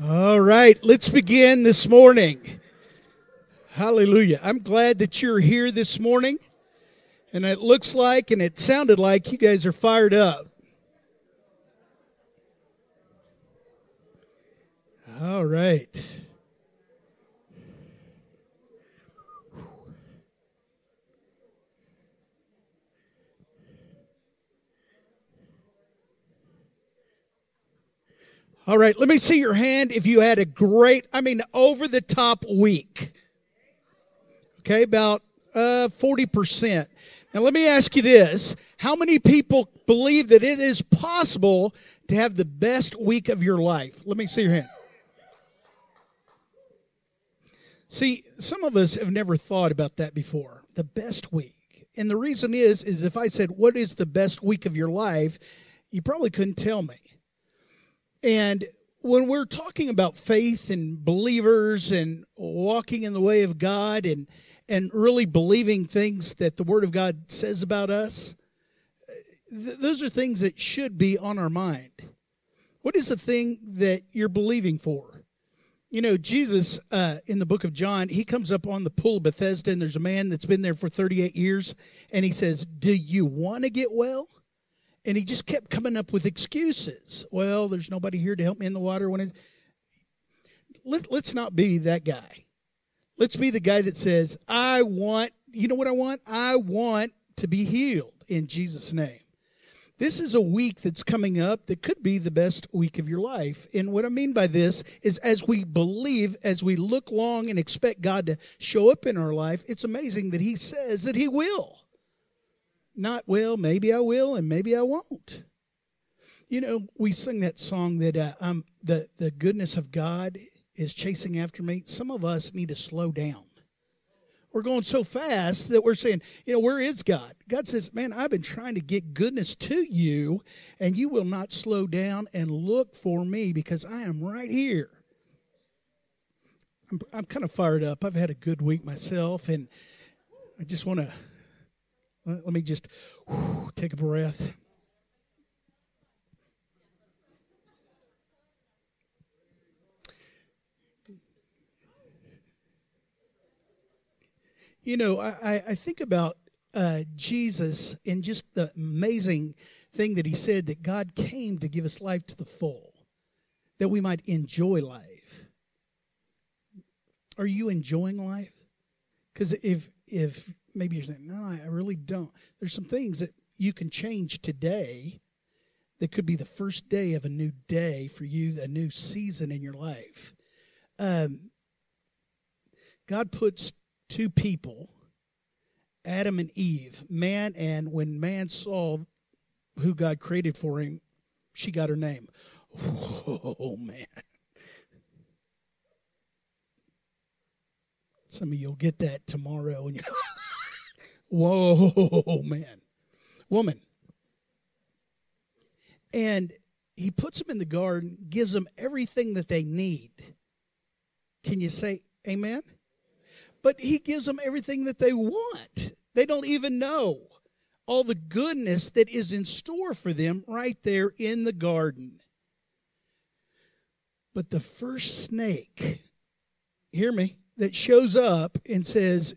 All right, let's begin this morning. Hallelujah. I'm glad that you're here this morning. And it looks like and it sounded like you guys are fired up. All right. All right, let me see your hand if you had a great, I mean, over the top week. Okay, about uh, 40%. Now, let me ask you this How many people believe that it is possible to have the best week of your life? Let me see your hand. See, some of us have never thought about that before. The best week. And the reason is, is if I said, what is the best week of your life? You probably couldn't tell me. And when we're talking about faith and believers and walking in the way of God and and really believing things that the Word of God says about us, th- those are things that should be on our mind. What is the thing that you're believing for? You know, Jesus uh, in the book of John, he comes up on the pool of Bethesda, and there's a man that's been there for 38 years, and he says, Do you want to get well? And he just kept coming up with excuses. Well, there's nobody here to help me in the water when it. Let, let's not be that guy. Let's be the guy that says, I want, you know what I want? I want to be healed in Jesus' name. This is a week that's coming up that could be the best week of your life. And what I mean by this is as we believe, as we look long and expect God to show up in our life, it's amazing that He says that He will not, well, maybe I will and maybe I won't. You know, we sing that song that uh, um, the, the goodness of God is chasing after me. Some of us need to slow down. We're going so fast that we're saying, you know, where is God? God says, man, I've been trying to get goodness to you, and you will not slow down and look for me because I am right here. I'm, I'm kind of fired up. I've had a good week myself, and I just want to let me just whew, take a breath. You know, I, I think about uh, Jesus and just the amazing thing that he said that God came to give us life to the full, that we might enjoy life. Are you enjoying life? Because if if maybe you're saying, no, I really don't. There's some things that you can change today that could be the first day of a new day for you, a new season in your life. Um, God puts two people, Adam and Eve, man, and when man saw who God created for him, she got her name. Oh, man. Some of you'll get that tomorrow. And Whoa, man. Woman. And he puts them in the garden, gives them everything that they need. Can you say amen? But he gives them everything that they want. They don't even know all the goodness that is in store for them right there in the garden. But the first snake, hear me, that shows up and says,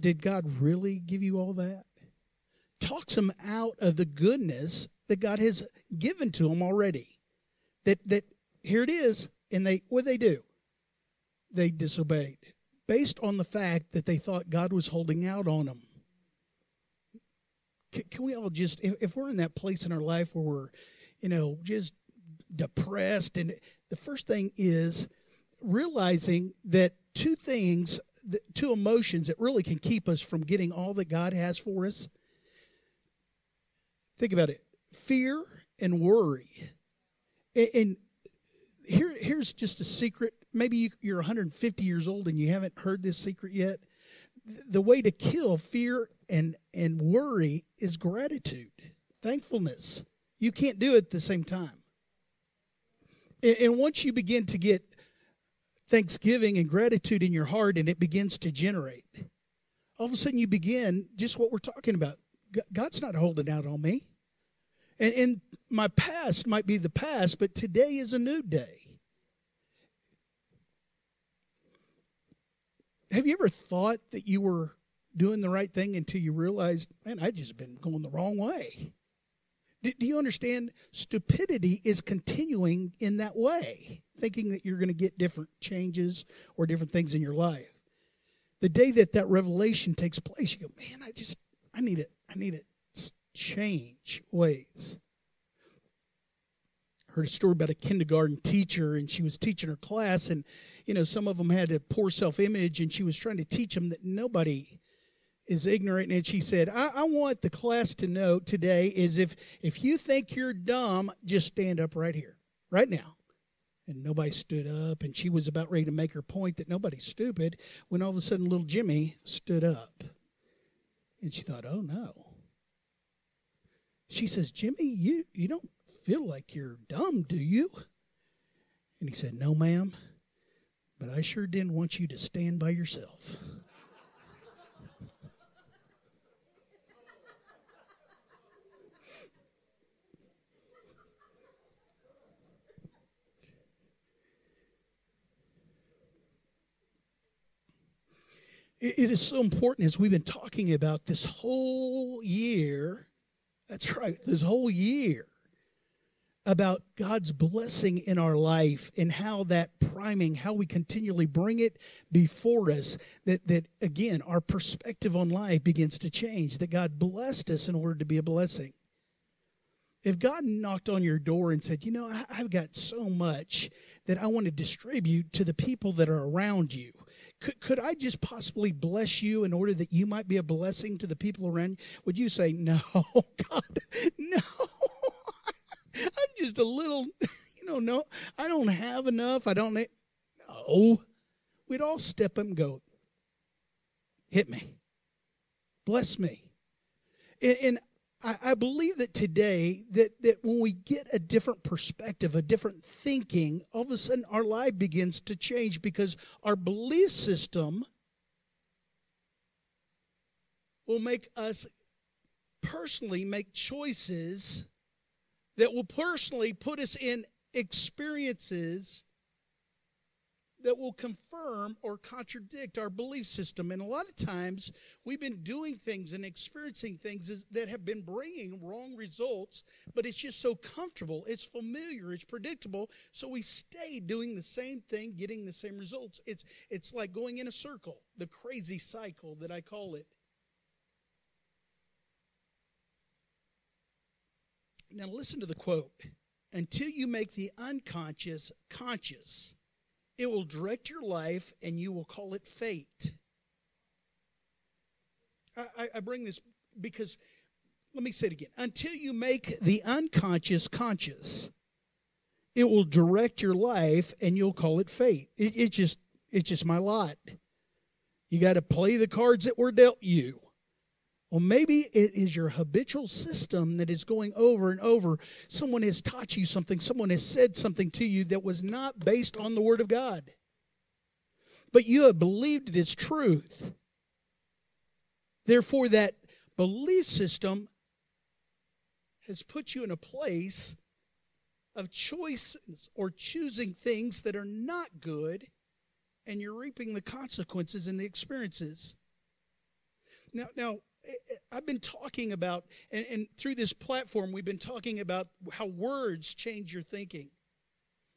did God really give you all that? Talks them out of the goodness that God has given to them already. That that here it is, and they what they do? They disobeyed based on the fact that they thought God was holding out on them. Can, can we all just, if, if we're in that place in our life where we're, you know, just depressed, and the first thing is realizing that two things the two emotions that really can keep us from getting all that God has for us. Think about it fear and worry. And, here, here's just a secret. Maybe you're 150 years old and you haven't heard this secret yet. The way to kill fear and, and worry is gratitude, thankfulness. You can't do it at the same time. And once you begin to get thanksgiving and gratitude in your heart and it begins to generate. All of a sudden, you begin just what we're talking about. God's not holding out on me. And, and my past might be the past, but today is a new day. Have you ever thought that you were doing the right thing until you realized, man, I just been going the wrong way? Do, do you understand? Stupidity is continuing in that way, thinking that you're going to get different changes or different things in your life. The day that that revelation takes place, you go, man, I just, I need it. I need it change ways. I heard a story about a kindergarten teacher, and she was teaching her class, and you know some of them had a poor self-image, and she was trying to teach them that nobody is ignorant. And she said, I, I want the class to know today is if if you think you're dumb, just stand up right here, right now." And nobody stood up, and she was about ready to make her point that nobody's stupid when all of a sudden little Jimmy stood up. And she thought, oh no. She says, Jimmy, you, you don't feel like you're dumb, do you? And he said, No, ma'am, but I sure didn't want you to stand by yourself. It is so important as we've been talking about this whole year that's right. This whole year about God's blessing in our life and how that priming, how we continually bring it before us, that, that again, our perspective on life begins to change, that God blessed us in order to be a blessing. If God knocked on your door and said, You know, I've got so much that I want to distribute to the people that are around you, could, could I just possibly bless you in order that you might be a blessing to the people around you? Would you say, No, God, no. I'm just a little, you know, no, I don't have enough. I don't, no. We'd all step up and go, Hit me, bless me. And, and I, I believe that today that, that when we get a different perspective, a different thinking, all of a sudden our life begins to change because our belief system will make us personally make choices that will personally put us in experiences that will confirm or contradict our belief system. And a lot of times we've been doing things and experiencing things that have been bringing wrong results, but it's just so comfortable, it's familiar, it's predictable, so we stay doing the same thing, getting the same results. It's it's like going in a circle, the crazy cycle that I call it. Now listen to the quote. Until you make the unconscious conscious, it will direct your life and you will call it fate. I, I bring this because, let me say it again. Until you make the unconscious conscious, it will direct your life and you'll call it fate. It, it just, it's just my lot. You got to play the cards that were dealt you. Well, maybe it is your habitual system that is going over and over. Someone has taught you something, someone has said something to you that was not based on the Word of God. But you have believed it is truth. Therefore, that belief system has put you in a place of choices or choosing things that are not good, and you're reaping the consequences and the experiences. Now, now I've been talking about, and, and, through this platform, we've been talking about how words change your thinking.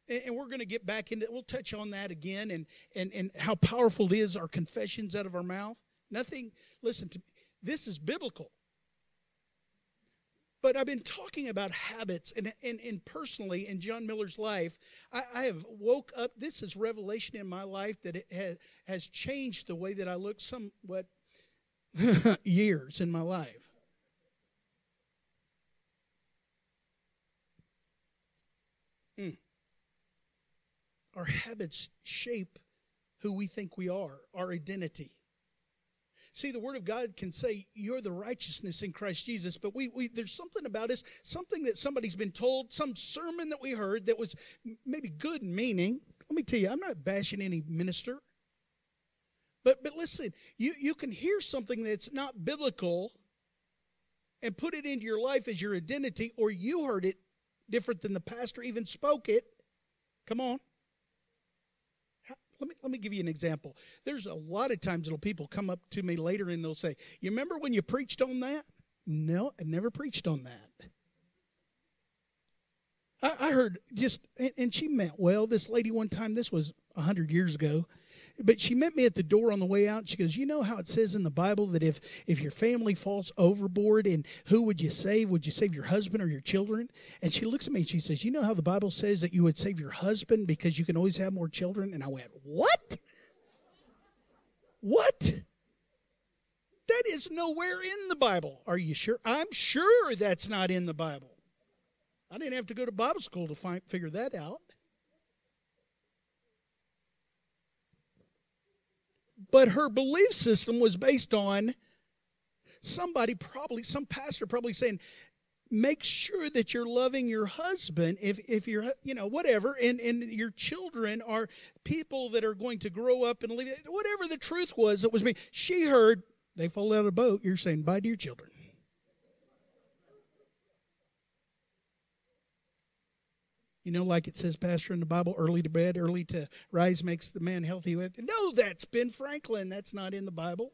And, and we're going to get back into, we'll touch on that again and, and, and how powerful it is our confessions out of our mouth. Nothing, listen to me, this is biblical. But I've been talking about habits, and, and, and personally in John Miller's life, I, I, have woke up. This is revelation in my life that it has, has changed the way that I look somewhat years in my life. Mm. Our habits shape who we think we are, our identity. See, the Word of God can say you're the righteousness in Christ Jesus, but we, we there's something about us, something that somebody's been told, some sermon that we heard that was maybe good in meaning. Let me tell you, I'm not bashing any minister. But but listen, you, you can hear something that's not biblical and put it into your life as your identity, or you heard it different than the pastor even spoke it. Come on. Let me, let me give you an example. There's a lot of times that people come up to me later and they'll say, You remember when you preached on that? No, I never preached on that. I, I heard just, and she meant well. This lady one time, this was a hundred years ago, but she met me at the door on the way out. She goes, "You know how it says in the Bible that if if your family falls overboard, and who would you save? Would you save your husband or your children?" And she looks at me and she says, "You know how the Bible says that you would save your husband because you can always have more children?" And I went, "What? What?" That is nowhere in the Bible. Are you sure? I'm sure that's not in the Bible. I didn't have to go to Bible school to find, figure that out. But her belief system was based on somebody, probably some pastor, probably saying, make sure that you're loving your husband if, if you're you know whatever and, and your children are people that are going to grow up and leave whatever the truth was it was me she heard they fall out of the boat you're saying bye to your children You know, like it says, Pastor, in the Bible, early to bed, early to rise makes the man healthy. No, that's Ben Franklin. That's not in the Bible.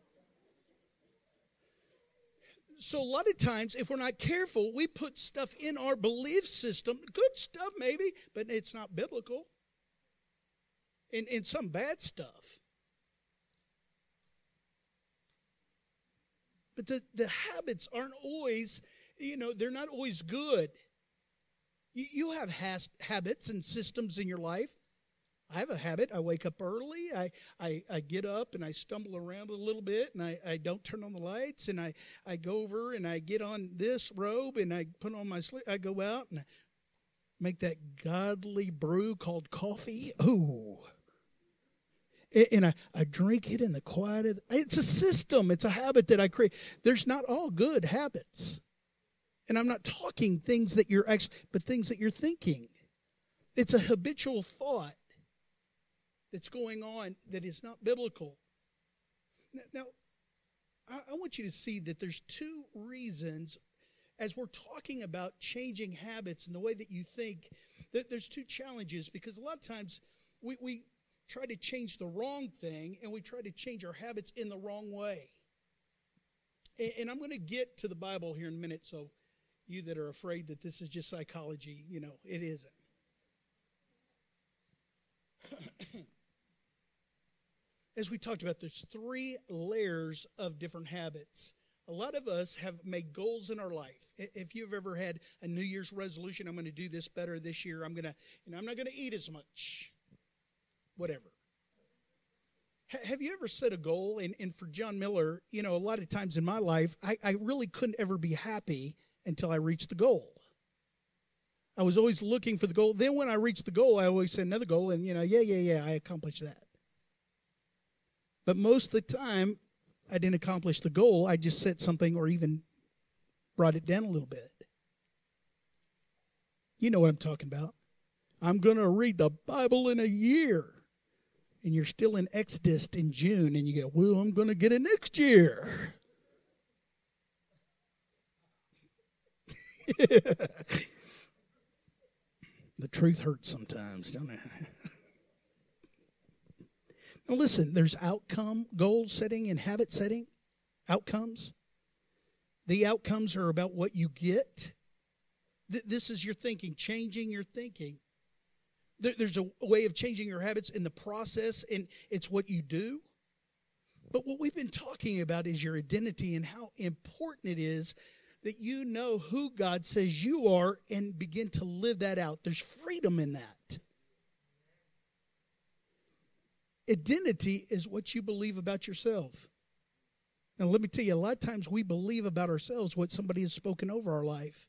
So, a lot of times, if we're not careful, we put stuff in our belief system, good stuff maybe, but it's not biblical. And, and some bad stuff. But the, the habits aren't always, you know, they're not always good. You have has, habits and systems in your life. I have a habit. I wake up early. I, I, I get up and I stumble around a little bit and I, I don't turn on the lights and I, I go over and I get on this robe and I put on my sleep. I go out and I make that godly brew called coffee. Ooh. And I, I drink it in the quiet. The, it's a system. It's a habit that I create. There's not all good habits. And I'm not talking things that you're actually, but things that you're thinking. It's a habitual thought that's going on that is not biblical. Now, I want you to see that there's two reasons as we're talking about changing habits and the way that you think, that there's two challenges because a lot of times we, we try to change the wrong thing and we try to change our habits in the wrong way. And, and I'm going to get to the Bible here in a minute, so you that are afraid that this is just psychology, you know, it isn't. As we talked about, there's three layers of different habits. A lot of us have made goals in our life. If you've ever had a New Year's resolution, I'm going to do this better this year. I'm going to, you know, I'm not going to eat as much. Whatever. Have you ever set a goal? And, and for John Miller, you know, a lot of times in my life, I, I really couldn't ever be happy until I reached the goal. I was always looking for the goal. Then when I reached the goal, I always set another goal, and you know, yeah, yeah, yeah, I accomplished that. But most of the time, I didn't accomplish the goal. I just set something or even brought it down a little bit. You know what I'm talking about. I'm going to read the Bible in a year. And you're still in Exodus in June, and you go, Well, I'm going to get it next year. The truth hurts sometimes, don't it? now, listen, there's outcome, goal setting, and habit setting. Outcomes. The outcomes are about what you get. This is your thinking, changing your thinking. There's a way of changing your habits in the process, and it's what you do. But what we've been talking about is your identity and how important it is that you know who God says you are and begin to live that out. There's freedom in that. Identity is what you believe about yourself. Now, let me tell you, a lot of times we believe about ourselves what somebody has spoken over our life.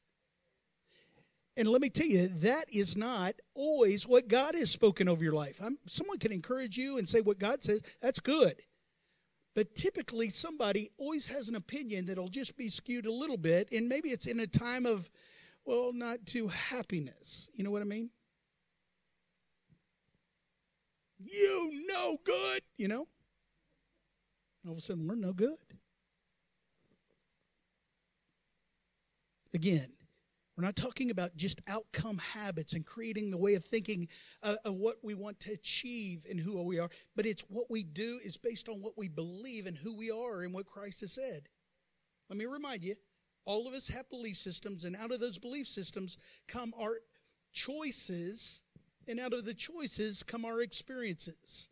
And let me tell you, that is not always what God has spoken over your life. I'm, someone can encourage you and say what God says, that's good. But typically, somebody always has an opinion that'll just be skewed a little bit, and maybe it's in a time of, well, not too happiness. You know what I mean? You no good, you know? All of a sudden, we're no good. Again, we're not talking about just outcome habits and creating the way of thinking uh, of what we want to achieve and who we are, but it's what we do is based on what we believe and who we are and what Christ has said. Let me remind you all of us have belief systems, and out of those belief systems come our choices, and out of the choices come our experiences.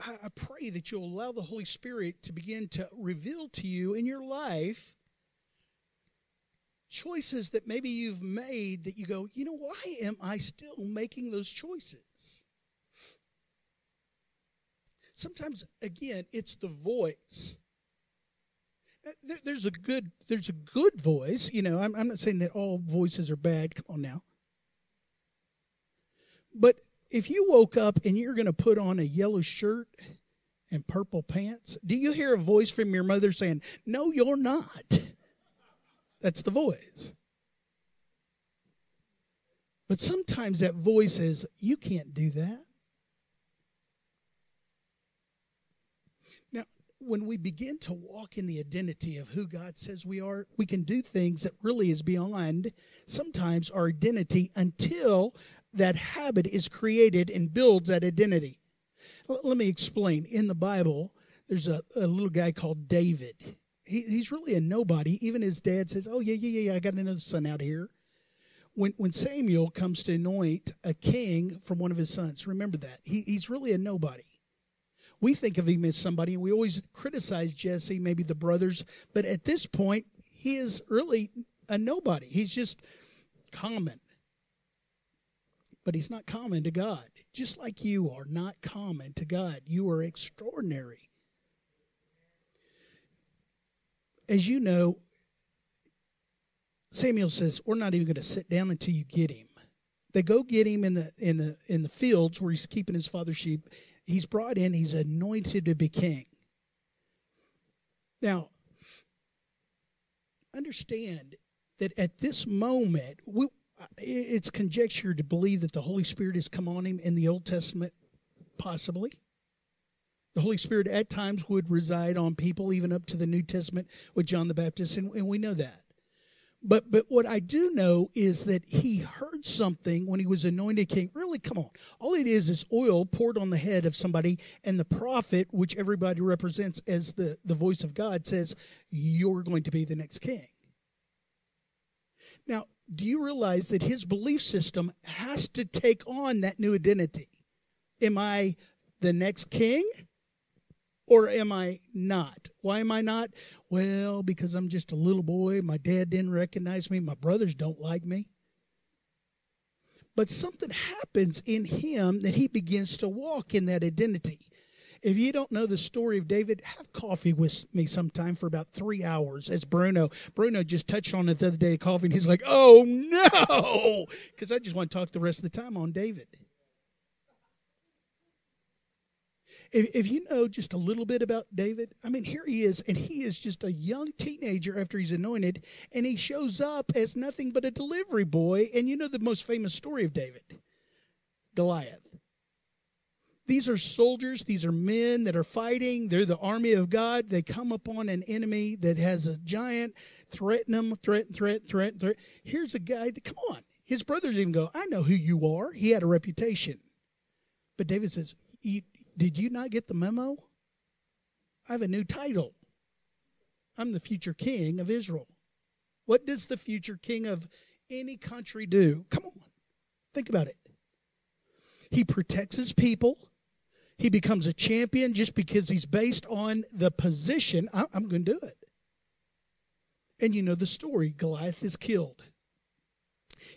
I, pray that you'll allow the Holy Spirit to begin to reveal to you in your life choices that maybe you've made that you go, you know, why am I still making those choices? Sometimes, again, it's the voice. there's a good there's a good voice. You know, I'm, I'm not saying that all voices are bad. Come on now. But if you woke up and you're going to put on a yellow shirt and purple pants, do you hear a voice from your mother saying, No, you're not? That's the voice. But sometimes that voice says, You can't do that. Now, when we begin to walk in the identity of who God says we are, we can do things that really is beyond sometimes our identity until that habit is created and builds that identity. L- let me explain. In the Bible, there's a, a little guy called David. He, he's really a nobody. Even his dad says, Oh, yeah, yeah, yeah, I got another son out here. When, when Samuel comes to anoint a king from one of his sons, remember that. He, he's really a nobody. We think of him as somebody, and we always criticize Jesse, maybe the brothers, but at this point, he is really a nobody. He's just common but he's not common to God. Just like you are not common to God, you are extraordinary. As you know, Samuel says, "We're not even going to sit down until you get him." They go get him in the in the in the fields where he's keeping his father's sheep. He's brought in. He's anointed to be king. Now, understand that at this moment, we, it's conjecture to believe that the Holy Spirit has come on him in the Old Testament, possibly. The Holy Spirit at times would reside on people, even up to the New Testament with John the Baptist, and, and we know that. But but what I do know is that he heard something when he was anointed king. Really, come on. All it is is oil poured on the head of somebody, and the prophet, which everybody represents as the, the voice of God, says, You're going to be the next king. Now, do you realize that his belief system has to take on that new identity? Am I the next king? Or am I not? Why am I not? Well, because I'm just a little boy. My dad didn't recognize me. My brothers don't like me. But something happens in him that he begins to walk in that identity. If you don't know the story of David, have coffee with me sometime for about three hours. As Bruno, Bruno just touched on it the other day, coffee, and he's like, "Oh no," because I just want to talk the rest of the time on David. If, if you know just a little bit about David, I mean, here he is, and he is just a young teenager after he's anointed, and he shows up as nothing but a delivery boy. And you know the most famous story of David Goliath. These are soldiers, these are men that are fighting. They're the army of God. They come upon an enemy that has a giant, threaten them, threaten, threaten, threaten, threaten. Here's a guy that, come on. His brothers even go, I know who you are. He had a reputation. But David says, Did you not get the memo? I have a new title. I'm the future king of Israel. What does the future king of any country do? Come on, think about it. He protects his people. He becomes a champion just because he's based on the position. I'm going to do it. And you know the story Goliath is killed.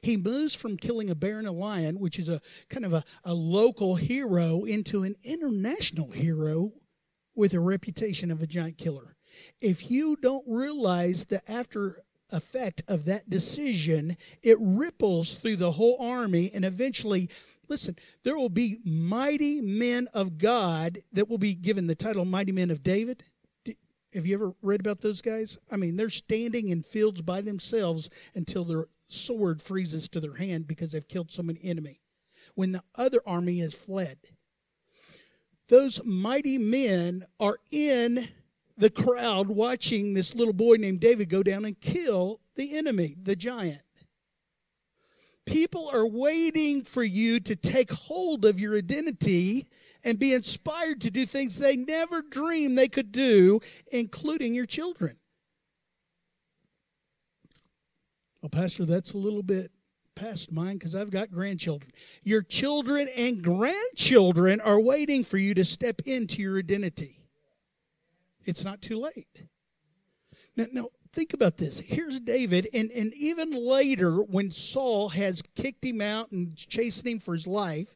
He moves from killing a bear and a lion, which is a kind of a, a local hero, into an international hero with a reputation of a giant killer. If you don't realize that after effect of that decision, it ripples through the whole army and eventually Listen, there will be mighty men of God that will be given the title Mighty Men of David. Have you ever read about those guys? I mean, they're standing in fields by themselves until their sword freezes to their hand because they've killed so many enemy. When the other army has fled. those mighty men are in the crowd watching this little boy named David go down and kill the enemy, the giant. People are waiting for you to take hold of your identity and be inspired to do things they never dreamed they could do, including your children. Well, Pastor, that's a little bit past mine because I've got grandchildren. Your children and grandchildren are waiting for you to step into your identity. It's not too late. Now, now think about this. Here's David, and, and even later, when Saul has kicked him out and chasing him for his life,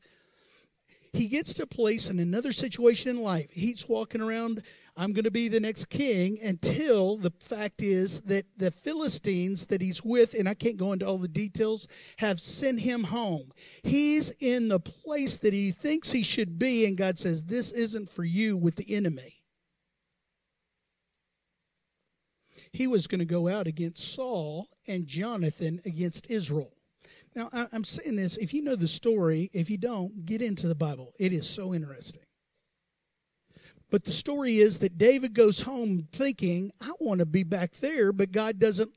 he gets to a place in another situation in life. He's walking around, I'm going to be the next king, until the fact is that the Philistines that he's with, and I can't go into all the details, have sent him home. He's in the place that he thinks he should be, and God says, This isn't for you with the enemy. He was going to go out against Saul and Jonathan against Israel. Now, I'm saying this, if you know the story, if you don't, get into the Bible. It is so interesting. But the story is that David goes home thinking, I want to be back there, but God doesn't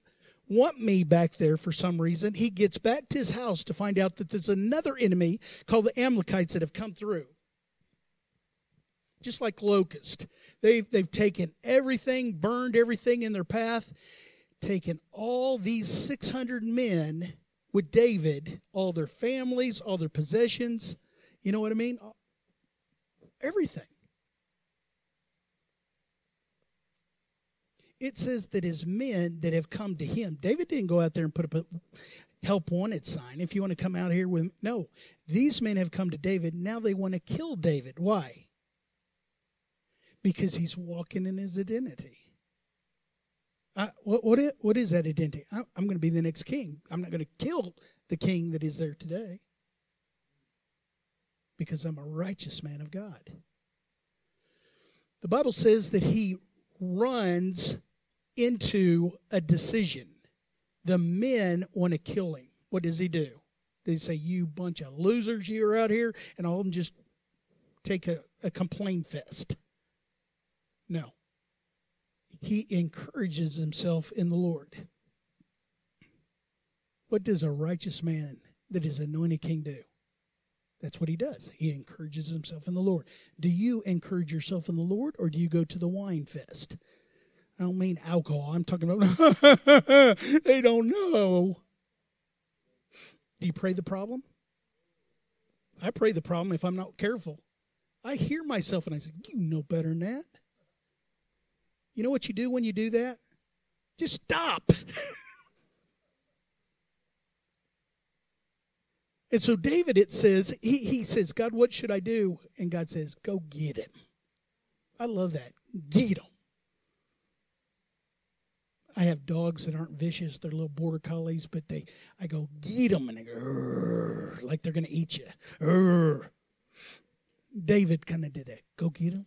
want me back there for some reason. He gets back to his house to find out that there's another enemy called the Amalekites that have come through just like locust. They've, they've taken everything, burned everything in their path, taken all these 600 men with David, all their families, all their possessions. You know what I mean? Everything. It says that his men that have come to him, David didn't go out there and put up a help wanted sign. If you want to come out here with, no, these men have come to David. Now they want to kill David. Why? Because he's walking in his identity. I, what, what, is, what is that identity? I, I'm going to be the next king. I'm not going to kill the king that is there today because I'm a righteous man of God. The Bible says that he runs into a decision. The men want to kill him. What does he do? They say, You bunch of losers, you're out here, and all of them just take a, a complaint fest. No. He encourages himself in the Lord. What does a righteous man that is anointed king do? That's what he does. He encourages himself in the Lord. Do you encourage yourself in the Lord or do you go to the whine fest? I don't mean alcohol. I'm talking about they don't know. Do you pray the problem? I pray the problem if I'm not careful. I hear myself and I say, You know better than that. You know what you do when you do that? Just stop. and so David, it says, he, he says, God, what should I do? And God says, go get him. I love that. Get him. I have dogs that aren't vicious; they're little border collies, but they, I go get them, and they go like they're going to eat you. David kind of did that. Go get them.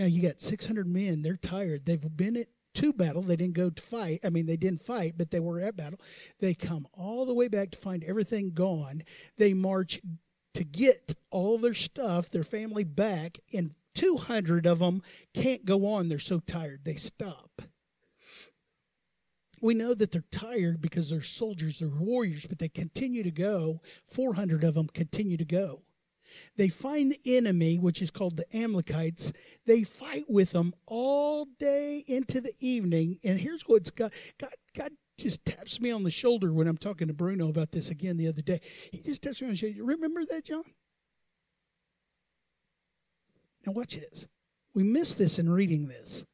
Now you got 600 men. They're tired. They've been at to battle. They didn't go to fight. I mean, they didn't fight, but they were at battle. They come all the way back to find everything gone. They march to get all their stuff, their family back, and 200 of them can't go on. They're so tired. They stop. We know that they're tired because they're soldiers, they're warriors, but they continue to go. 400 of them continue to go. They find the enemy, which is called the Amalekites. They fight with them all day into the evening. And here's what's got God, God just taps me on the shoulder when I'm talking to Bruno about this again the other day. He just taps me on the shoulder. Remember that, John? Now, watch this. We missed this in reading this.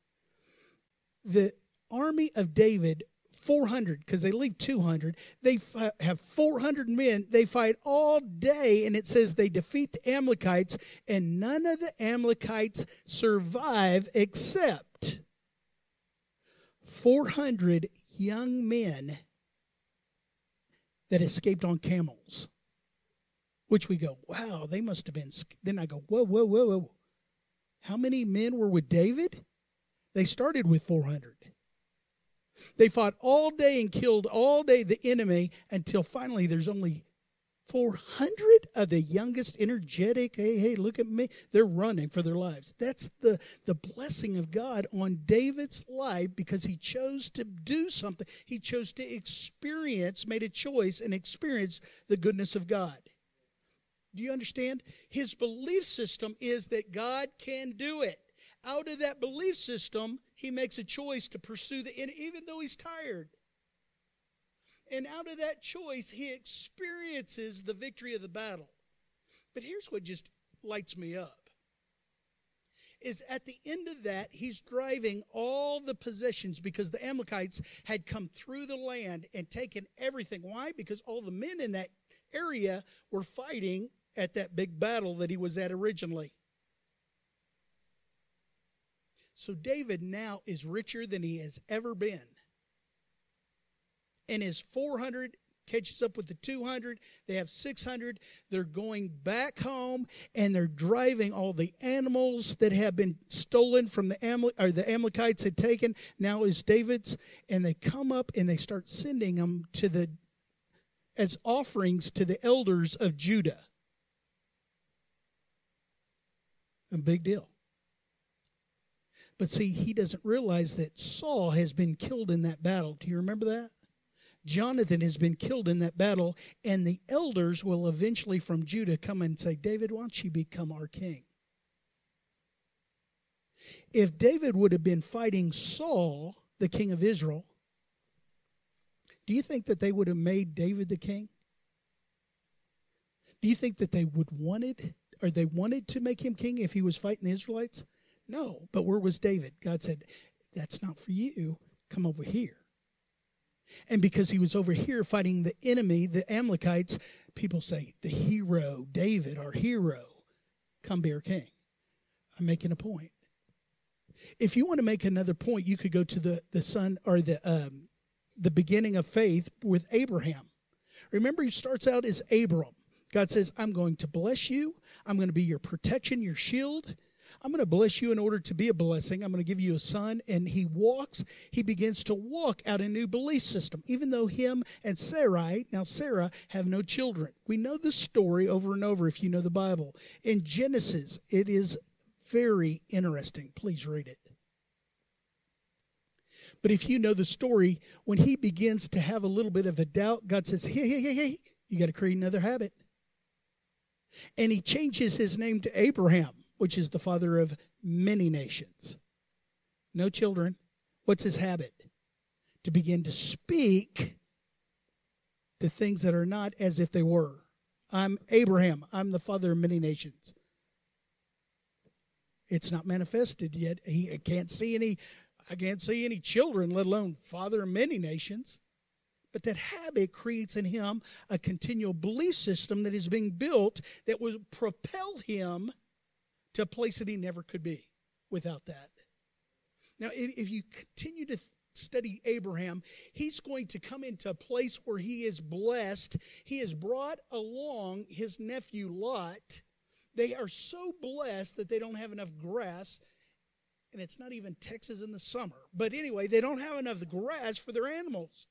The army of David 400 because they leave 200. They have 400 men. They fight all day, and it says they defeat the Amalekites, and none of the Amalekites survive except 400 young men that escaped on camels. Which we go, wow, they must have been. Then I go, whoa, whoa, whoa, whoa. How many men were with David? They started with 400. They fought all day and killed all day the enemy until finally there's only 400 of the youngest, energetic, hey, hey, look at me. They're running for their lives. That's the, the blessing of God on David's life because he chose to do something. He chose to experience, made a choice and experience the goodness of God. Do you understand? His belief system is that God can do it. Out of that belief system, he makes a choice to pursue the, end, even though he's tired. And out of that choice, he experiences the victory of the battle. But here's what just lights me up is at the end of that, he's driving all the possessions because the Amalekites had come through the land and taken everything. Why? Because all the men in that area were fighting at that big battle that he was at originally. So David now is richer than he has ever been. And his 400 catches up with the 200 they have 600 they're going back home and they're driving all the animals that have been stolen from the Amal- or the amalekites had taken. Now is david's and they come up and they start sending them to the as offerings to the elders of judah. A big deal but see he doesn't realize that saul has been killed in that battle do you remember that Jonathan has been killed in that battle, and the elders will eventually from Judah come and say, David, why don't you become our king? If David would have been fighting Saul, the king of Israel, do you think that they would have made David the king? Do you think that they would wanted or they wanted to make him king if he was fighting the Israelites? No, but where was David? God said, That's not for you. Come over here. And because he was over here fighting the enemy, the Amalekites, people say, the hero, David, our hero, come be our king. I'm making a point. If you want to make another point, you could go to the, the son or the um, the beginning of faith with Abraham. Remember, he starts out as Abram. God says, I'm going to bless you. I'm going to be your protection, your shield. I'm going to bless you in order to be a blessing. I'm going to give you a son. And he walks, he begins to walk out a new belief system, even though him and Sarai, now Sarah, have no children. We know the story over and over if you know the Bible. In Genesis, it is very interesting. Please read it. But if you know the story, when he begins to have a little bit of a doubt, God says, Hey, hey, hey, hey, you got to create another habit. And he changes his name to Abraham which is the father of many nations. No children. What's his habit? To begin to speak the things that are not as if they were. I'm Abraham. I'm the father of many nations. It's not manifested yet. He can't see any I can't see any children, let alone father of many nations. But that habit creates in him a continual belief system that is being built that will propel him to a place that he never could be without that. Now, if you continue to study Abraham, he's going to come into a place where he is blessed. He has brought along his nephew Lot. They are so blessed that they don't have enough grass, and it's not even Texas in the summer. But anyway, they don't have enough grass for their animals.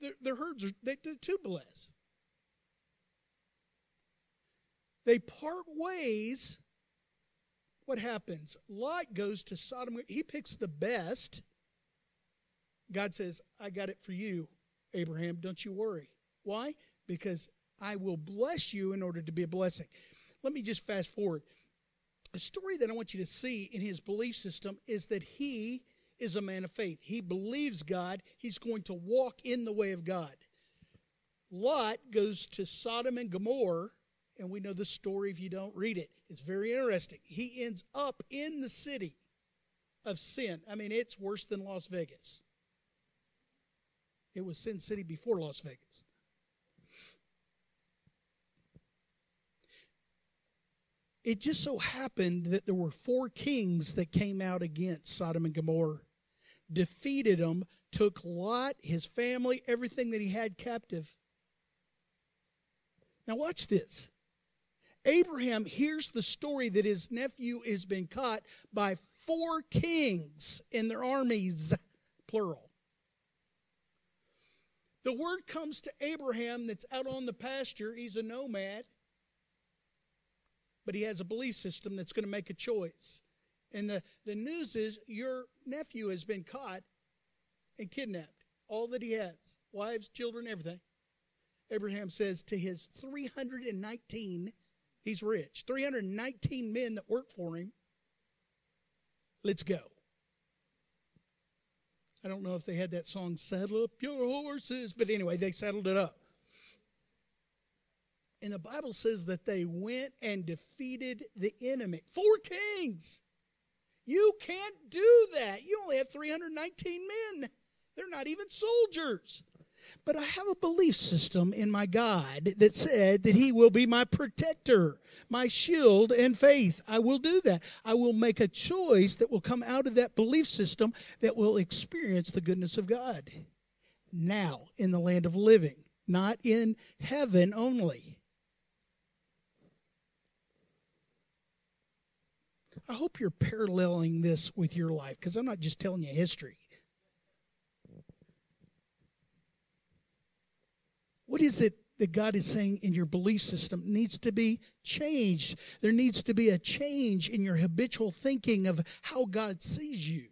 Their, their herds are they, are too blessed. They part ways. What happens? Lot goes to Sodom. He picks the best. God says, I got it for you, Abraham. Don't you worry. Why? Because I will bless you in order to be a blessing. Let me just fast forward. A story that I want you to see in his belief system is that he is a man of faith. He believes God. He's going to walk in the way of God. Lot goes to Sodom and Gomorrah and we know the story if you don't read it. It's very interesting. He ends up in the city of sin. I mean, it's worse than Las Vegas. It was Sin City before Las Vegas. It just so happened that there were four kings that came out against Sodom and Gomorrah, defeated them, took Lot, his family, everything that he had captive. Now, watch this. Abraham hears the story that his nephew has been caught by four kings in their armies, plural. The word comes to Abraham that's out on the pasture. He's a nomad, but he has a belief system that's going to make a choice. And the, the news is your nephew has been caught and kidnapped. All that he has wives, children, everything. Abraham says to his 319, he's rich, 319 men that work for him, let's go. I don't know if they had that song, Saddle Up Your Horses, but anyway, they saddled it up. And the Bible says that they went and defeated the enemy. Four kings. You can't do that. You only have 319 men. They're not even soldiers. But I have a belief system in my God that said that He will be my protector, my shield and faith. I will do that. I will make a choice that will come out of that belief system that will experience the goodness of God now in the land of living, not in heaven only. I hope you're paralleling this with your life because I'm not just telling you history. What is it that God is saying in your belief system needs to be changed? There needs to be a change in your habitual thinking of how God sees you.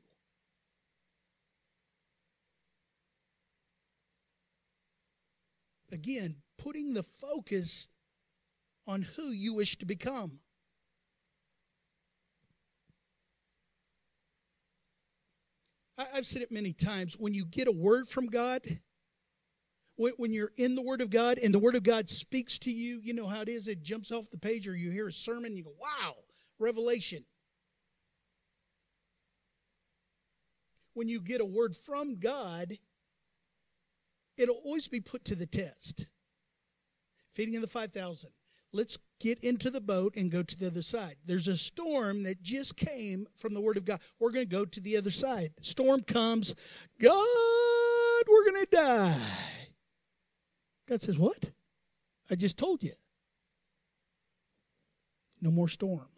Again, putting the focus on who you wish to become. I've said it many times. When you get a word from God, when, you're in the Word of God and the Word of God speaks to you, you know how it is. It jumps off the page, or you hear a sermon, and you go, wow, revelation. When you get a word from God, it'll always be put to the test. Feeding of the 5,000. Let's get into the boat and go to the other side. There's a storm that just came from the Word of God. We're going to go to the other side. Storm comes. God, we're going to die. God says, What? I just told you. No more storm.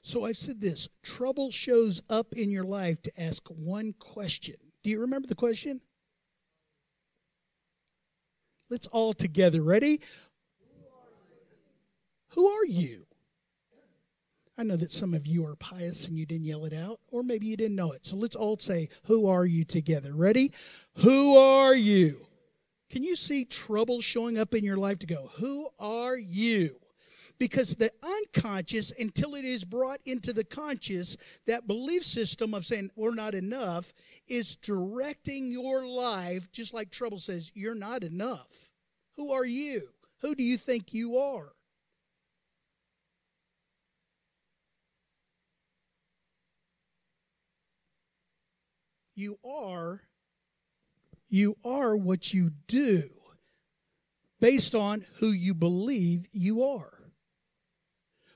So I've said this trouble shows up in your life to ask one question. Do you remember the question? Let's all together. Ready? Who are you? I know that some of you are pious and you didn't yell it out, or maybe you didn't know it. So let's all say, Who are you together? Ready? Who are you? Can you see trouble showing up in your life to go, Who are you? Because the unconscious, until it is brought into the conscious, that belief system of saying we're not enough is directing your life, just like trouble says, You're not enough. Who are you? Who do you think you are? You are you are what you do based on who you believe you are.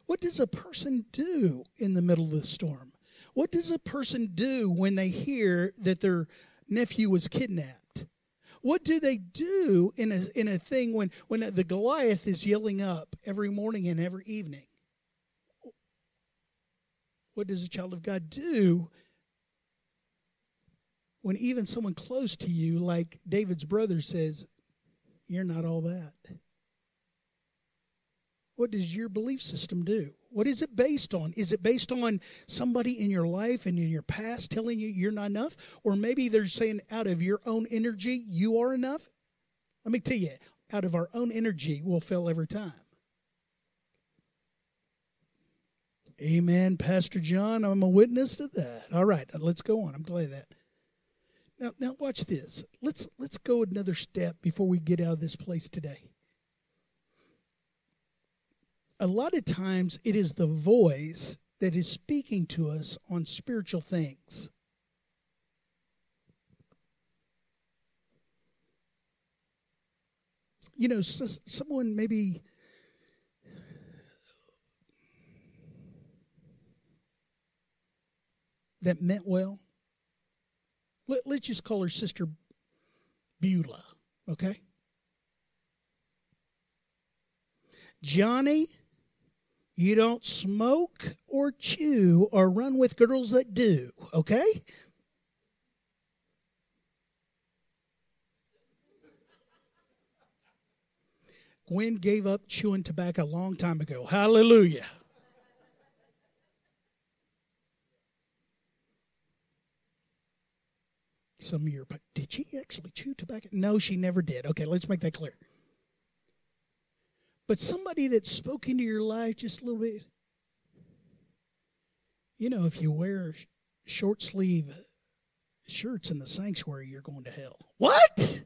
What does a person do in the middle of the storm? What does a person do when they hear that their nephew was kidnapped? What do they do in a, in a thing when, when the Goliath is yelling up every morning and every evening? What does a child of God do when even someone close to you, like David's brother, says, You're not all that? What does your belief system do? What is it based on? Is it based on somebody in your life and in your past telling you you're not enough? Or maybe they're saying out of your own energy, you are enough? Let me tell you, out of our own energy, we'll fail every time. Amen, Pastor John. I'm a witness to that. All right, let's go on. I'm glad that. Now, now watch this. Let's let's go another step before we get out of this place today. A lot of times it is the voice that is speaking to us on spiritual things. You know, so, someone maybe that meant well let, let's just call her Sister Beulah, okay? Johnny, you don't smoke or chew or run with girls that do, okay? Gwen gave up chewing tobacco a long time ago. Hallelujah. Some of you are, did she actually chew tobacco? No, she never did. Okay, let's make that clear. But somebody that spoke into your life just a little bit. You know, if you wear short sleeve uh, shirts in the sanctuary, you're going to hell. What?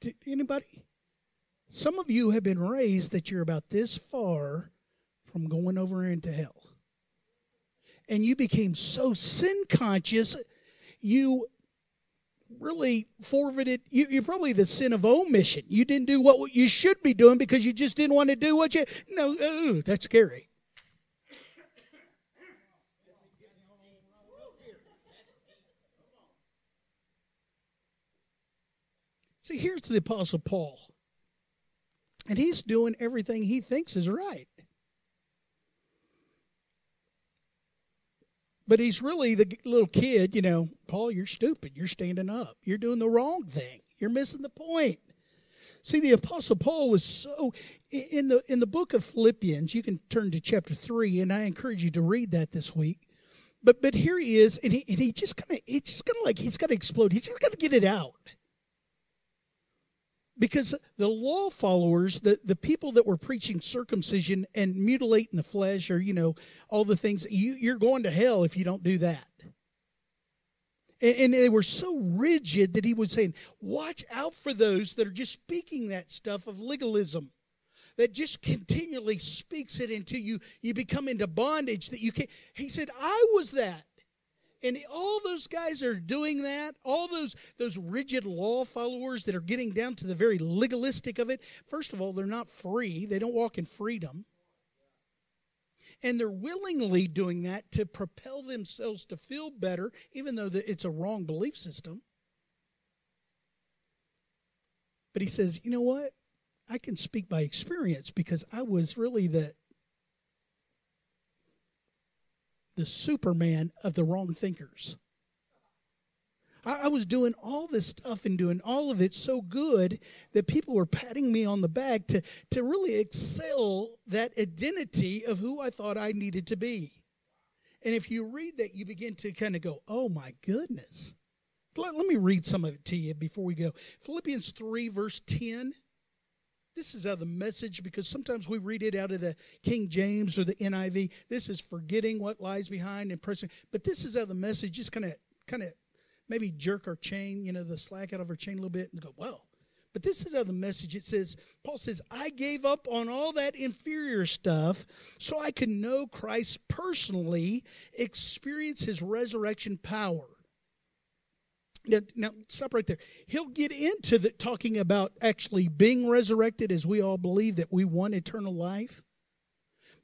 Did anybody? Some of you have been raised that you're about this far from going over into hell. And you became so sin conscious, you really forfeited. You, you're probably the sin of omission. You didn't do what you should be doing because you just didn't want to do what you. No, ooh, that's scary. See, here's the Apostle Paul. And he's doing everything he thinks is right. But he's really the little kid, you know, Paul, you're stupid. You're standing up. You're doing the wrong thing. You're missing the point. See, the Apostle Paul was so in the in the book of Philippians, you can turn to chapter three, and I encourage you to read that this week. But but here he is, and he and he just kind of it's just kind of like he's got to explode. He's just got to get it out because the law followers the, the people that were preaching circumcision and mutilating the flesh or you know all the things you, you're going to hell if you don't do that. And, and they were so rigid that he was saying watch out for those that are just speaking that stuff of legalism that just continually speaks it until you. You become into bondage that you can't he said i was that and all those guys are doing that all those those rigid law followers that are getting down to the very legalistic of it first of all they're not free. They don't walk in freedom. And they're willingly doing that to propel themselves to feel better even though it's a wrong belief system. But he says you know what? I can speak by experience because i was really the the Superman of the wrong thinkers. I, was doing all this stuff and doing all of it so good that people were patting me on the back to, to really excel that identity of who I thought I needed to be. And if you read that, you begin to kind of go, oh my goodness. Let, let me read some of it to you before we go. Philippians 3, verse 10. This is out of the message because sometimes we read it out of the King James or the NIV. This is forgetting what lies behind and pressing. But this is out of the message, just kind of, kind of, maybe jerk our chain, you know, the slack out of our chain a little bit and go, well. But this is out of the message. It says, Paul says, I gave up on all that inferior stuff so I could know Christ personally, experience his resurrection power now, now, stop right there. He'll get into the, talking about actually being resurrected as we all believe that we want eternal life.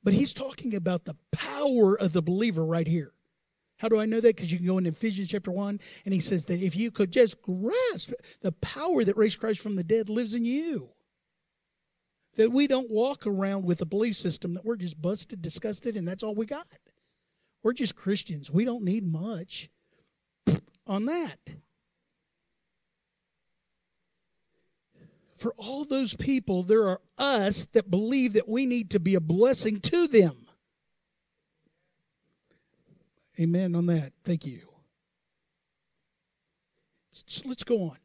But he's talking about the power of the believer right here. How do I know that? Because you can go in Ephesians chapter 1, and he says that if you could just grasp the power that raised Christ from the dead lives in you. That we don't walk around with a belief system that we're just busted, disgusted, and that's all we got. We're just Christians. We don't need much on that. For all those people, there are us that believe that we need to be a blessing to them. Amen on that. Thank you. So let's go on.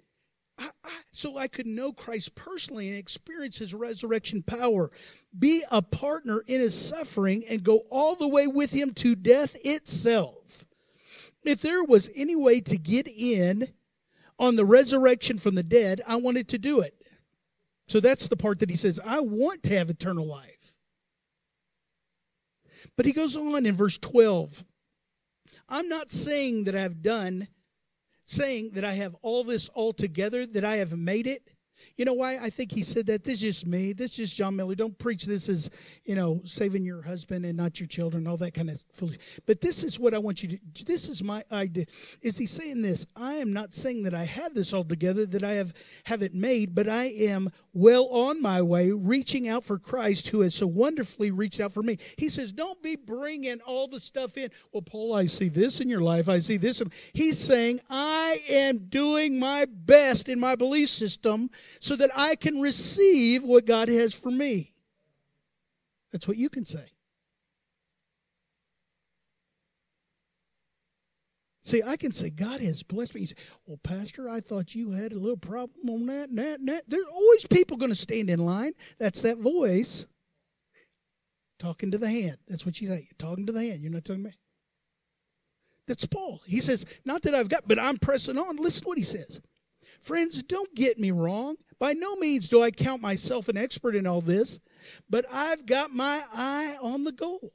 I, I, so I could know Christ personally and experience his resurrection power, be a partner in his suffering, and go all the way with him to death itself. If there was any way to get in on the resurrection from the dead, I wanted to do it. So that's the part that he says, I want to have eternal life. But he goes on in verse 12 I'm not saying that I've done, saying that I have all this all together, that I have made it, You know why I think he said that? This is just me. This is just John Miller. Don't preach this as, you know, saving your husband and not your children, all that kind of foolish. But this is what I want you to this is my idea. Is he saying this? I am not saying that I have this all together, that I have have it made, but I am well on my way reaching out for Christ who has so wonderfully reached out for me. He says, "Don't be bringing all the stuff in." Well, Paul, I see this in your life. I see this. He's saying, "I am doing my best in my belief system." So that I can receive what God has for me. That's what you can say. See, I can say, God has blessed me. Well, Pastor, I thought you had a little problem on that and that and that. There's always people going to stand in line. That's that voice talking to the hand. That's what you say. You're talking to the hand. You're not talking to me. That's Paul. He says, not that I've got, but I'm pressing on. Listen to what he says. Friends, don't get me wrong. By no means do I count myself an expert in all this, but I've got my eye on the goal.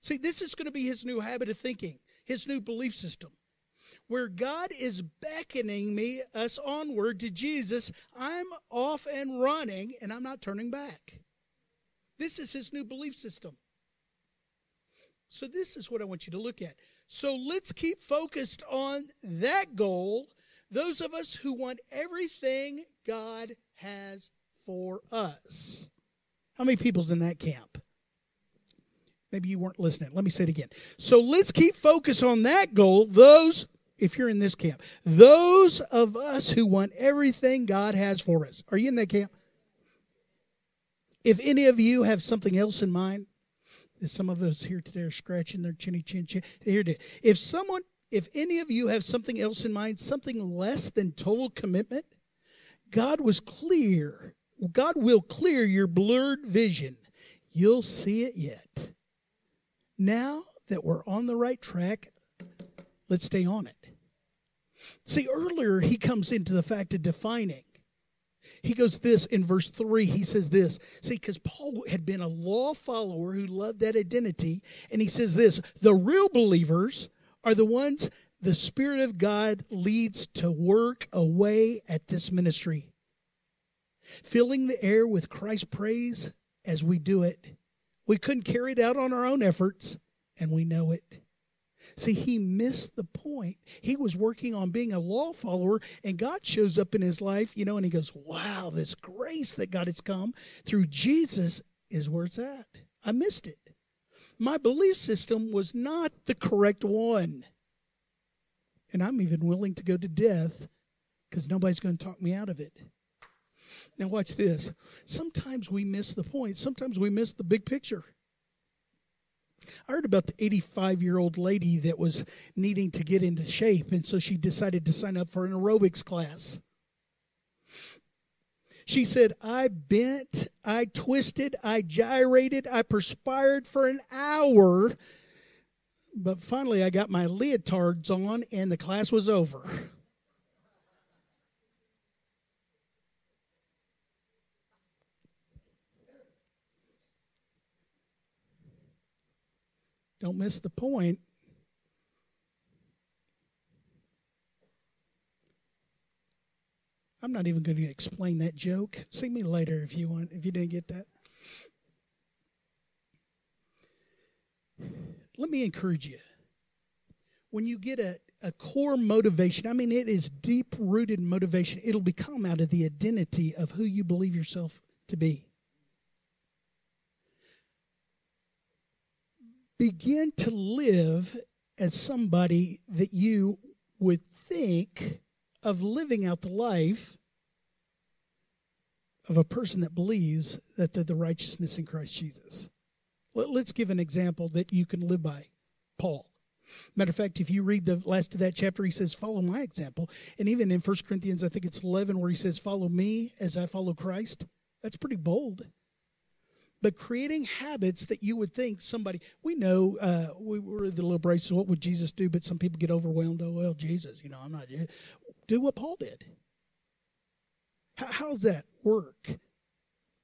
See, this is going to be his new habit of thinking, his new belief system. Where God is beckoning me, us onward to Jesus, I'm off and running and I'm not turning back. This is his new belief system. So, this is what I want you to look at. So, let's keep focused on that goal those of us who want everything God has for us. How many people's in that camp? Maybe you weren't listening. Let me say it again. So let's keep focus on that goal. Those, if you're in this camp, those of us who want everything God has for us. Are you in that camp? If any of you have something else in mind, some of us here today are scratching their chinny chin chin. Here it is. If someone if any of you have something else in mind, something less than total commitment, God was clear. God will clear your blurred vision. You'll see it yet. Now that we're on the right track, let's stay on it. See, earlier he comes into the fact of defining. He goes this in verse 3. He says this. See, because Paul had been a law follower who loved that identity. And he says this the real believers are the ones the Spirit of God leads to work away at this ministry. Filling the air with Christ's praise as we do it. We couldn't carry it out on our own efforts, and we know it. See, he missed the point. He was working on being a law follower, and God shows up in his life, you know, and he goes, Wow, this grace that God has come through Jesus is where it's at. I missed it my belief system was not the correct one. And I'm even willing to go to death because nobody's going to talk me out of it. Now, watch this. Sometimes we miss the point, sometimes we miss the big picture. I heard about the 85 year old lady that was needing to get into shape, and so she decided to sign up for an aerobics class. She said, I bent, I twisted, I gyrated, I perspired for an hour. But finally, I got my leotards on and the class was over. Don't miss the point. I'm not even going to explain that joke. See me later if you want, if you didn't get that. Let me encourage you. When you get a, a core motivation, I mean, it is deep rooted motivation, it'll become out of the identity of who you believe yourself to be. Begin to live as somebody that you would think of living out the life of a person that believes that the, the righteousness in Christ Jesus. Let, us give an example that you can live by. Paul. Matter of fact, if you read the last of that chapter, he says, Follow my example. And even in 1 Corinthians, I think it's 11, where he says, Follow me as I follow Christ. That's pretty bold. But creating habits that you would think somebody, we know, uh, we were the little braces, what would Jesus do? But some people get overwhelmed. Oh, well, Jesus, you know, I'm not do what Paul did. How, does that work?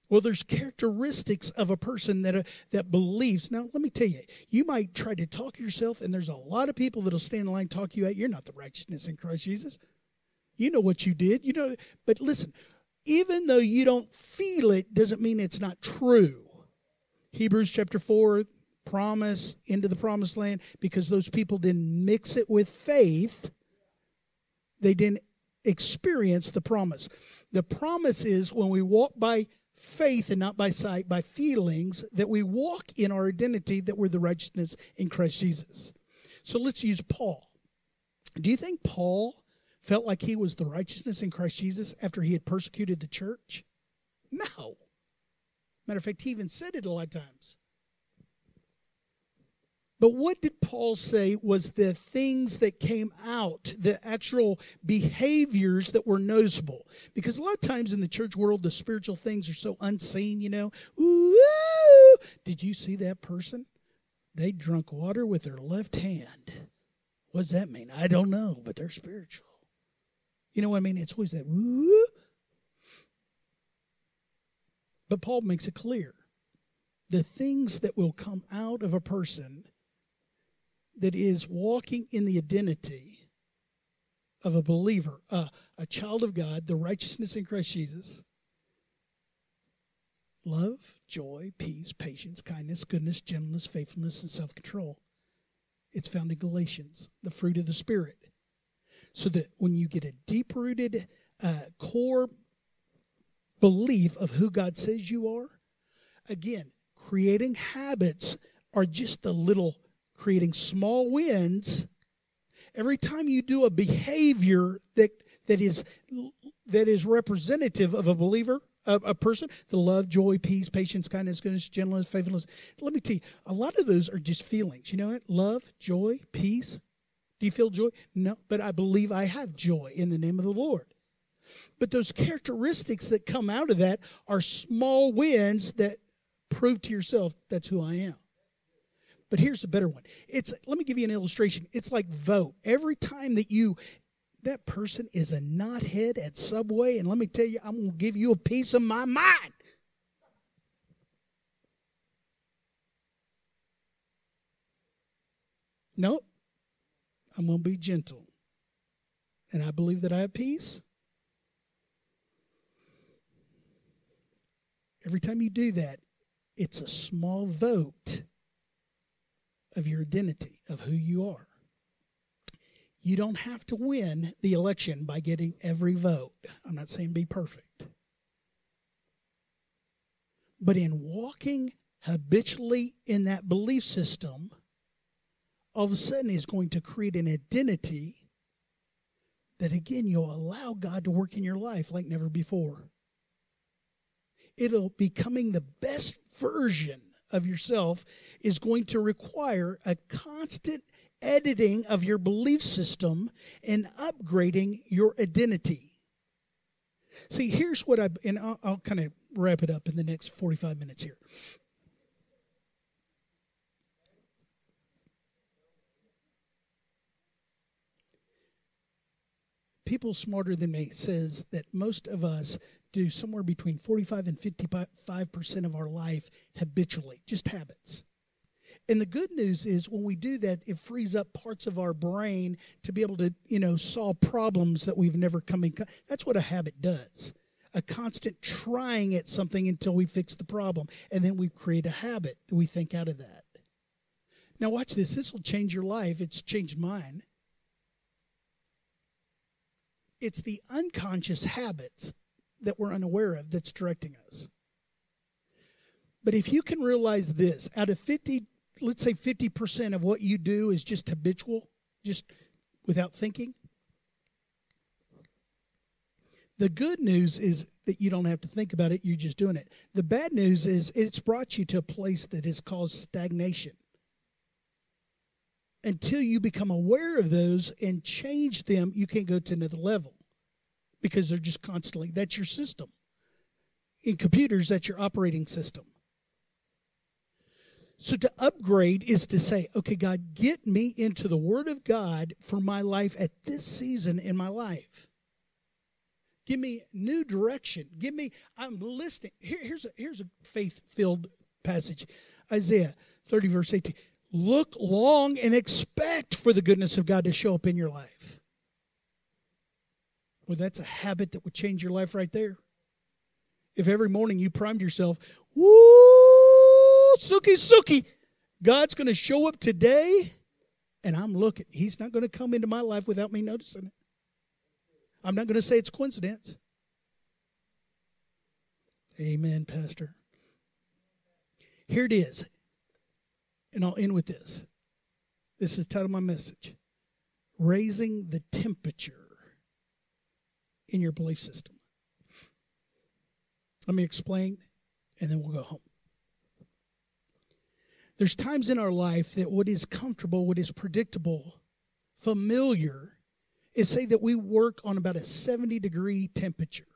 Well, there's characteristics of a person that uh, that believes. Now, let me tell you, you might try to talk yourself, and there's a lot of people that'll stand in line talk you out. You're not the righteousness in Christ Jesus. You know what you did. You know, but listen, even though you don't feel it, doesn't mean it's not true. Hebrews chapter 4, promise into the promised land, because those people didn't mix it with faith, they didn't experience the promise. The promise is when we walk by faith and not by sight, by feelings, that we walk in our identity that we're the righteousness in Christ Jesus. So let's use Paul. Do you think Paul felt like he was the righteousness in Christ Jesus after he had persecuted the church? No. Matter of fact, he even said it a lot of times. But what did Paul say was the things that came out, the actual behaviors that were noticeable? Because a lot of times in the church world, the spiritual things are so unseen, you know. Ooh, did you see that person? They drunk water with their left hand. What does that mean? I don't know, but they're spiritual. You know what I mean? It's always that. Ooh. But Paul makes it clear the things that will come out of a person that is walking in the identity of a believer, uh, a child of God, the righteousness in Christ Jesus, love, joy, peace, patience, kindness, goodness, gentleness, faithfulness, and self control. It's found in Galatians, the fruit of the Spirit. So that when you get a deep rooted uh, core belief of who God says you are, again, creating habits are just the little creating small wins. Every time you do a behavior that that is that is representative of a believer, a, a person, the love, joy, peace, patience, kindness, goodness, gentleness, faithfulness. Let me tell you, a lot of those are just feelings. You know what? Love, joy, peace. Do you feel joy? No, but I believe I have joy in the name of the Lord. But those characteristics that come out of that are small wins that prove to yourself that's who I am. But here's a better one. It's let me give you an illustration. It's like vote. Every time that you that person is a knothead at Subway, and let me tell you, I'm gonna give you a piece of my mind. Nope. I'm gonna be gentle. And I believe that I have peace. Every time you do that, it's a small vote of your identity, of who you are. You don't have to win the election by getting every vote. I'm not saying be perfect. But in walking habitually in that belief system, all of a sudden is going to create an identity that again you'll allow God to work in your life like never before. It'll be becoming the best version of yourself is going to require a constant editing of your belief system and upgrading your identity. See, here's what I, and I'll, I'll kind of wrap it up in the next 45 minutes here. People smarter than me says that most of us do somewhere between 45 and 55% of our life habitually, just habits. And the good news is when we do that, it frees up parts of our brain to be able to, you know, solve problems that we've never come in. That's what a habit does. A constant trying at something until we fix the problem. And then we create a habit that we think out of that. Now, watch this. This will change your life. It's changed mine. It's the unconscious habits that we're unaware of that's directing us. But if you can realize this, out of 50, let's say 50% of what you do is just habitual, just without thinking. The good news is that you don't have to think about it, you're just doing it. The bad news is it's brought you to a place that has caused stagnation. Until you become aware of those and change them, you can't go to another level because they're just constantly, that's your system. In computers, that's your operating system. So to upgrade is to say, okay, God, get me into the Word of God for my life at this season in my life. Give me new direction. Give me, I'm listening. Here, here's a, here's a faith filled passage Isaiah 30, verse 18. Look long and expect for the goodness of God to show up in your life. Well, that's a habit that would change your life right there. If every morning you primed yourself, woo, Suki, Suki, God's going to show up today, and I'm looking. He's not going to come into my life without me noticing it. I'm not going to say it's coincidence. Amen, Pastor. Here it is. And I'll end with this. This is the title of my message Raising the Temperature in Your Belief System. Let me explain, and then we'll go home. There's times in our life that what is comfortable, what is predictable, familiar, is say that we work on about a 70 degree temperature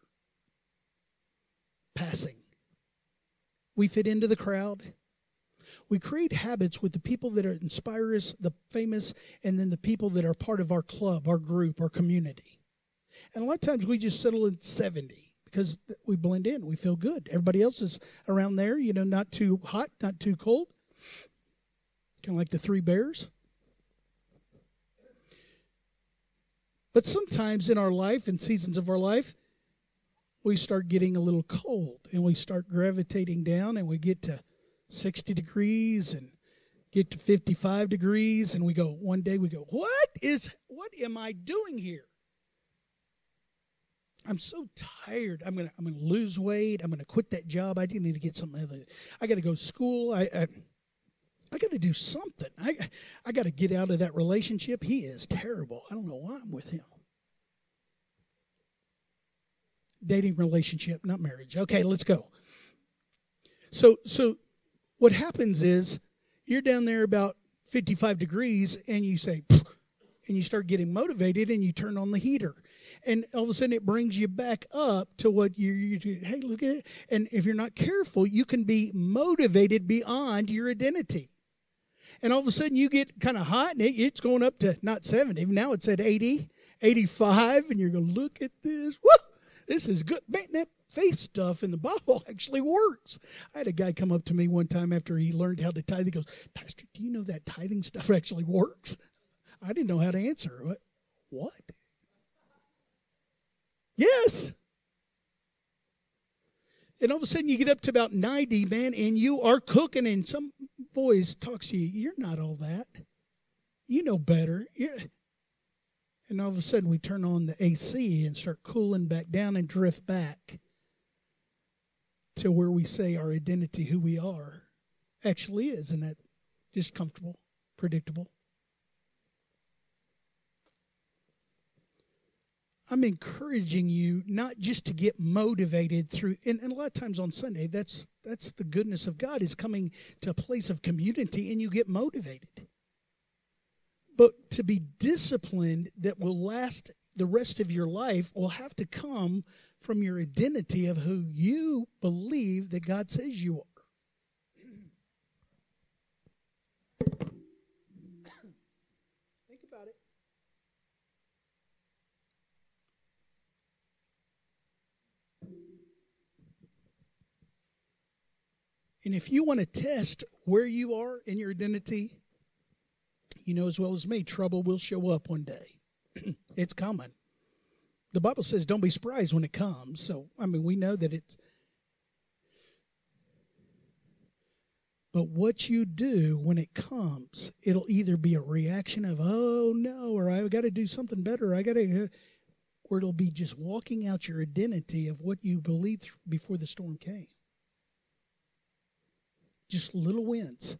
passing. We fit into the crowd. We create habits with the people that are inspire us, the famous, and then the people that are part of our club, our group, our community. And a lot of times we just settle at 70 because we blend in. We feel good. Everybody else is around there, you know, not too hot, not too cold. Kind of like the three bears. But sometimes in our life, in seasons of our life, we start getting a little cold and we start gravitating down and we get to 60 degrees and get to 55 degrees and we go one day we go what is what am i doing here i'm so tired i'm gonna i'm gonna lose weight i'm gonna quit that job i need to get something other i gotta go to school i i, I got to do something. I, I got to get out of that relationship. He is terrible. I don't know why I'm with him dating relationship, not marriage. Okay, let's go. So so what happens is you're down there about 55 degrees and you say and you start getting motivated and you turn on the heater and all of a sudden it brings you back up to what you, you hey look at it and if you're not careful you can be motivated beyond your identity and all of a sudden you get kind of hot and it, it's going up to not 70 now it's at 80 85 and you're going to look at this Woo! This is good. Man, that faith stuff in the Bible actually works. I had a guy come up to me one time after he learned how to tithe. He goes, Pastor, do you know that tithing stuff actually works? I didn't know how to answer. What? What? Yes. And all of a sudden you get up to about 90, man, and you are cooking, and some voice talks to you. You're not all that. You know better. You're, and all of a sudden we turn on the AC and start cooling back down and drift back to where we say our identity, who we are, actually is. And that just comfortable, predictable. I'm encouraging you not just to get motivated through and, and, a lot of times on Sunday that's that's the goodness of God is coming to a place of community and you get motivated but to be disciplined that will last the rest of your life will have to come from your identity of who you believe that God says you are. And if you want to test where you are in your identity, you know as well as me, trouble will show up one day. it's coming. The Bible says, don't be surprised when it comes. So, I mean, we know that it's. But what you do when it comes, it'll either be a reaction of, oh no, or I've got to do something better. I got to, or it'll be just walking out your identity of what you believed before the storm came. Just little wins.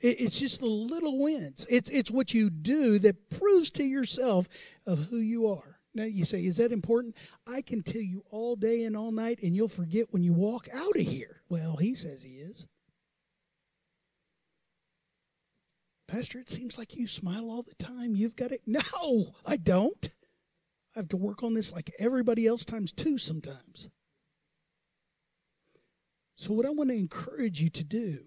It's just the little wins. It's, it's what you do that proves to yourself of who you are. Now you say, is that important? I can tell you all day and all night, and you'll forget when you walk out of here. Well, he says he is. Pastor, it seems like you smile all the time. You've got it. No, I don't. I have to work on this like everybody else times two sometimes. So, what I want to encourage you to do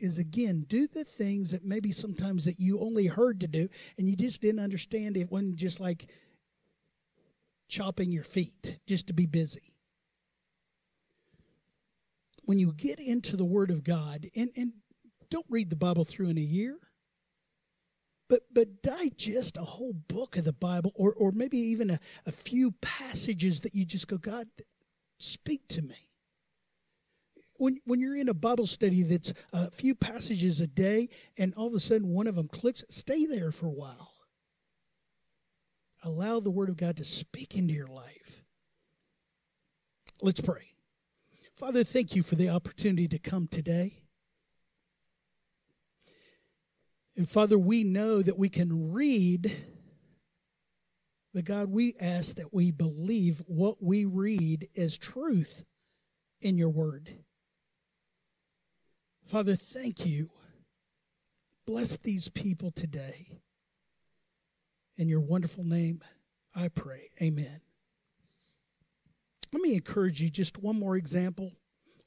is again do the things that maybe sometimes that you only heard to do and you just didn't understand it wasn't just like chopping your feet just to be busy when you get into the word of god and, and don't read the bible through in a year but but digest a whole book of the bible or or maybe even a, a few passages that you just go god Speak to me. When, when you're in a Bible study that's a few passages a day and all of a sudden one of them clicks, stay there for a while. Allow the Word of God to speak into your life. Let's pray. Father, thank you for the opportunity to come today. And Father, we know that we can read, but God, we ask that we believe what we read as truth in your word. Father, thank you. Bless these people today. In your wonderful name, I pray. Amen. Let me encourage you just one more example.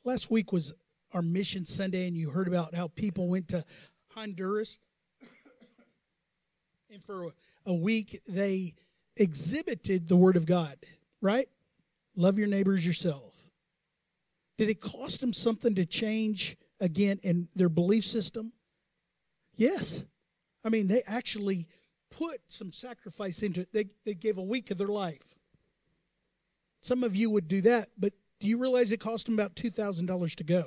Last week was our mission Sunday, and you heard about how people went to Honduras and for a week they exhibited the Word of God, right? Love your neighbors yourself. Did it cost them something to change again in their belief system? Yes. I mean, they actually put some sacrifice into it. They, they gave a week of their life. Some of you would do that, but do you realize it cost them about $2,000 to go?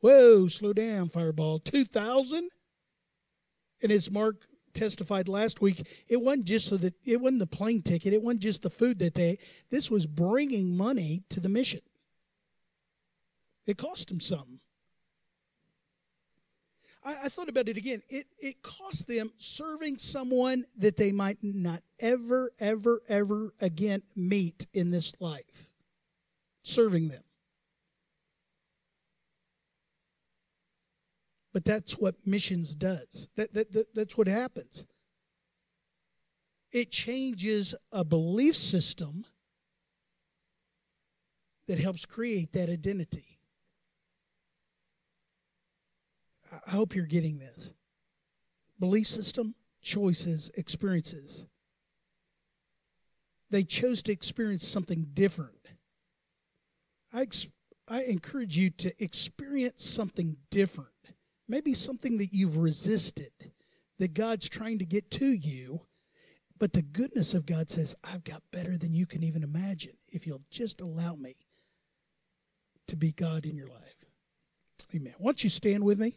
Whoa, slow down, Fireball. 2000 And as Mark testified last week, it wasn't just so that it wasn't the plane ticket, it wasn't just the food that they this was bringing money to the mission. It cost them something. I, I thought about it again. It it cost them serving someone that they might not ever, ever, ever again meet in this life. Serving them. But that's what missions does. That, that, that, that's what happens. It changes a belief system that helps create that identity. I hope you're getting this. Belief system, choices, experiences. They chose to experience something different. I, I encourage you to experience something different maybe something that you've resisted that God's trying to get to you. But the goodness of God says, I've got better than you can even imagine if you'll just allow me to be God in your life. Amen. Why don't you stand with me?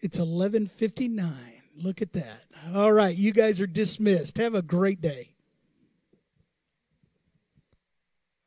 It's 11:59. Look at that. All right, you guys are dismissed. Have a great day.